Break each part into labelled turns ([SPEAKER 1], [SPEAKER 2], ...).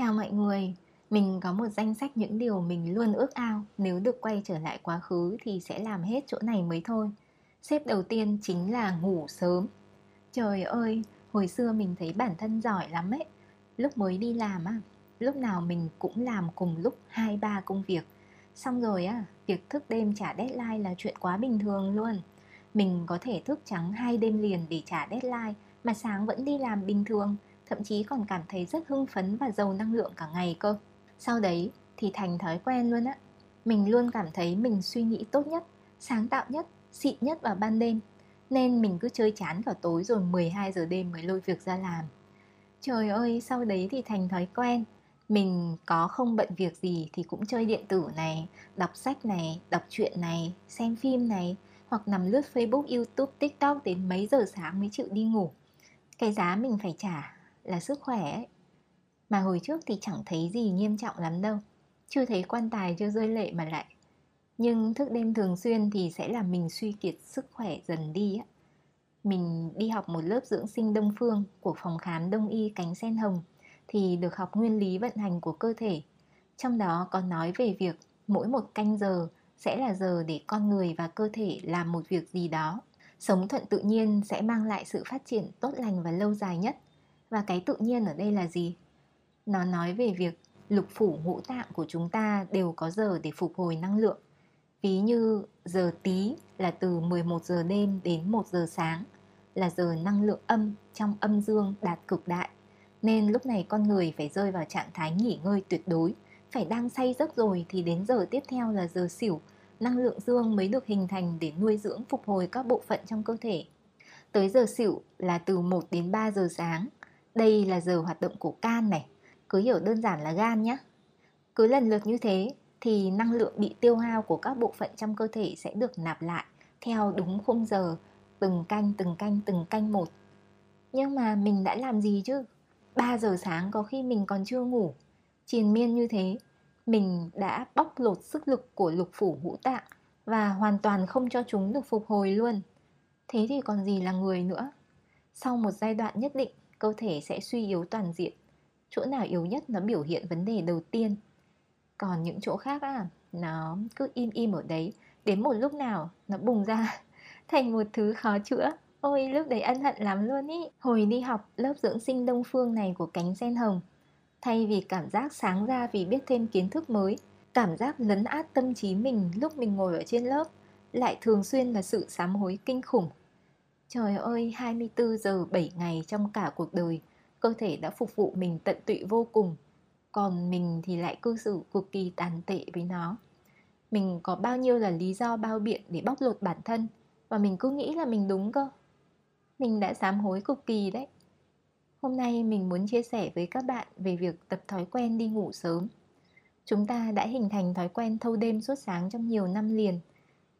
[SPEAKER 1] Chào mọi người, mình có một danh sách những điều mình luôn ước ao. Nếu được quay trở lại quá khứ thì sẽ làm hết chỗ này mới thôi. Xếp đầu tiên chính là ngủ sớm. Trời ơi, hồi xưa mình thấy bản thân giỏi lắm ấy. Lúc mới đi làm á, lúc nào mình cũng làm cùng lúc 2-3 công việc. Xong rồi á, việc thức đêm trả deadline là chuyện quá bình thường luôn. Mình có thể thức trắng hai đêm liền để trả deadline Mà sáng vẫn đi làm bình thường thậm chí còn cảm thấy rất hưng phấn và giàu năng lượng cả ngày cơ. Sau đấy thì thành thói quen luôn á. Mình luôn cảm thấy mình suy nghĩ tốt nhất, sáng tạo nhất, xịn nhất vào ban đêm. Nên mình cứ chơi chán cả tối rồi 12 giờ đêm mới lôi việc ra làm. Trời ơi, sau đấy thì thành thói quen. Mình có không bận việc gì thì cũng chơi điện tử này, đọc sách này, đọc truyện này, xem phim này, hoặc nằm lướt facebook, youtube, tiktok đến mấy giờ sáng mới chịu đi ngủ. Cái giá mình phải trả là sức khỏe ấy. Mà hồi trước thì chẳng thấy gì nghiêm trọng lắm đâu. Chưa thấy quan tài chưa rơi lệ mà lại. Nhưng thức đêm thường xuyên thì sẽ làm mình suy kiệt sức khỏe dần đi á. Mình đi học một lớp dưỡng sinh đông phương của phòng khám đông y cánh sen hồng Thì được học nguyên lý vận hành của cơ thể. Trong đó có nói về việc mỗi một canh giờ sẽ là giờ để con người và cơ thể làm một việc gì đó. Sống thuận tự nhiên sẽ mang lại sự phát triển tốt lành và lâu dài nhất và cái tự nhiên ở đây là gì? Nó nói về việc lục phủ ngũ tạng của chúng ta đều có giờ để phục hồi năng lượng. Ví như giờ tí là từ 11 giờ đêm đến 1 giờ sáng là giờ năng lượng âm trong âm dương đạt cực đại. Nên lúc này con người phải rơi vào trạng thái nghỉ ngơi tuyệt đối, phải đang say giấc rồi thì đến giờ tiếp theo là giờ xỉu, năng lượng dương mới được hình thành để nuôi dưỡng phục hồi các bộ phận trong cơ thể. Tới giờ xỉu là từ 1 đến 3 giờ sáng đây là giờ hoạt động của can này, cứ hiểu đơn giản là gan nhé. Cứ lần lượt như thế thì năng lượng bị tiêu hao của các bộ phận trong cơ thể sẽ được nạp lại theo đúng khung giờ, từng canh từng canh từng canh một. Nhưng mà mình đã làm gì chứ? 3 giờ sáng có khi mình còn chưa ngủ. Triền miên như thế, mình đã bóc lột sức lực của lục phủ ngũ tạng và hoàn toàn không cho chúng được phục hồi luôn. Thế thì còn gì là người nữa? Sau một giai đoạn nhất định cơ thể sẽ suy yếu toàn diện. Chỗ nào yếu nhất nó biểu hiện vấn đề đầu tiên. Còn những chỗ khác à nó cứ im im ở đấy. Đến một lúc nào, nó bùng ra thành một thứ khó chữa. Ôi, lúc đấy ân hận lắm luôn ý. Hồi đi học, lớp dưỡng sinh đông phương này của cánh sen hồng, thay vì cảm giác sáng ra vì biết thêm kiến thức mới, cảm giác lấn át tâm trí mình lúc mình ngồi ở trên lớp, lại thường xuyên là sự sám hối kinh khủng. Trời ơi, 24 giờ 7 ngày trong cả cuộc đời, cơ thể đã phục vụ mình tận tụy vô cùng. Còn mình thì lại cư xử cực kỳ tàn tệ với nó. Mình có bao nhiêu là lý do bao biện để bóc lột bản thân và mình cứ nghĩ là mình đúng cơ. Mình đã sám hối cực kỳ đấy. Hôm nay mình muốn chia sẻ với các bạn về việc tập thói quen đi ngủ sớm. Chúng ta đã hình thành thói quen thâu đêm suốt sáng trong nhiều năm liền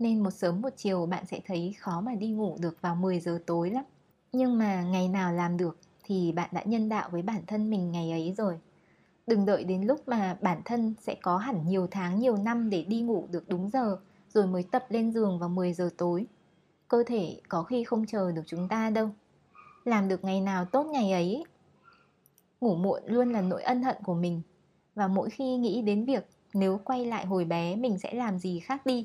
[SPEAKER 1] nên một sớm một chiều bạn sẽ thấy khó mà đi ngủ được vào 10 giờ tối lắm. Nhưng mà ngày nào làm được thì bạn đã nhân đạo với bản thân mình ngày ấy rồi. Đừng đợi đến lúc mà bản thân sẽ có hẳn nhiều tháng, nhiều năm để đi ngủ được đúng giờ rồi mới tập lên giường vào 10 giờ tối. Cơ thể có khi không chờ được chúng ta đâu. Làm được ngày nào tốt ngày ấy. Ngủ muộn luôn là nỗi ân hận của mình. Và mỗi khi nghĩ đến việc nếu quay lại hồi bé mình sẽ làm gì khác đi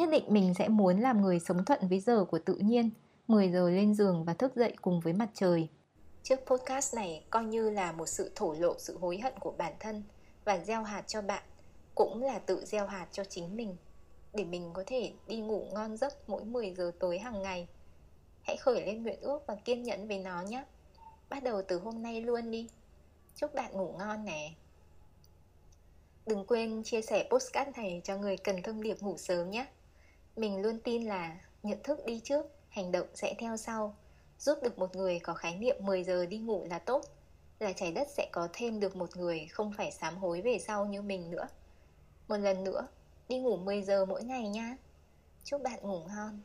[SPEAKER 1] Nhất định mình sẽ muốn làm người sống thuận với giờ của tự nhiên 10 giờ lên giường và thức dậy cùng với mặt trời. Chiếc podcast này, coi như là một sự thổ lộ sự hối hận của bản thân Và gieo hạt cho bạn, Cũng là tự gieo hạt cho chính mình. Để mình có thể đi ngủ ngon giấc mỗi 10 giờ tối hàng ngày, Hãy khởi lên nguyện ước và kiên nhẫn với nó nhé. Bắt đầu từ hôm nay luôn đi. Chúc bạn ngủ ngon nè. Đừng quên chia sẻ postcard này cho người cần thông điệp ngủ sớm nhé mình luôn tin là nhận thức đi trước, hành động sẽ theo sau. Giúp được một người có khái niệm 10 giờ đi ngủ là tốt, là trái đất sẽ có thêm được một người không phải sám hối về sau như mình nữa. Một lần nữa, đi ngủ 10 giờ mỗi ngày nha. Chúc bạn ngủ ngon.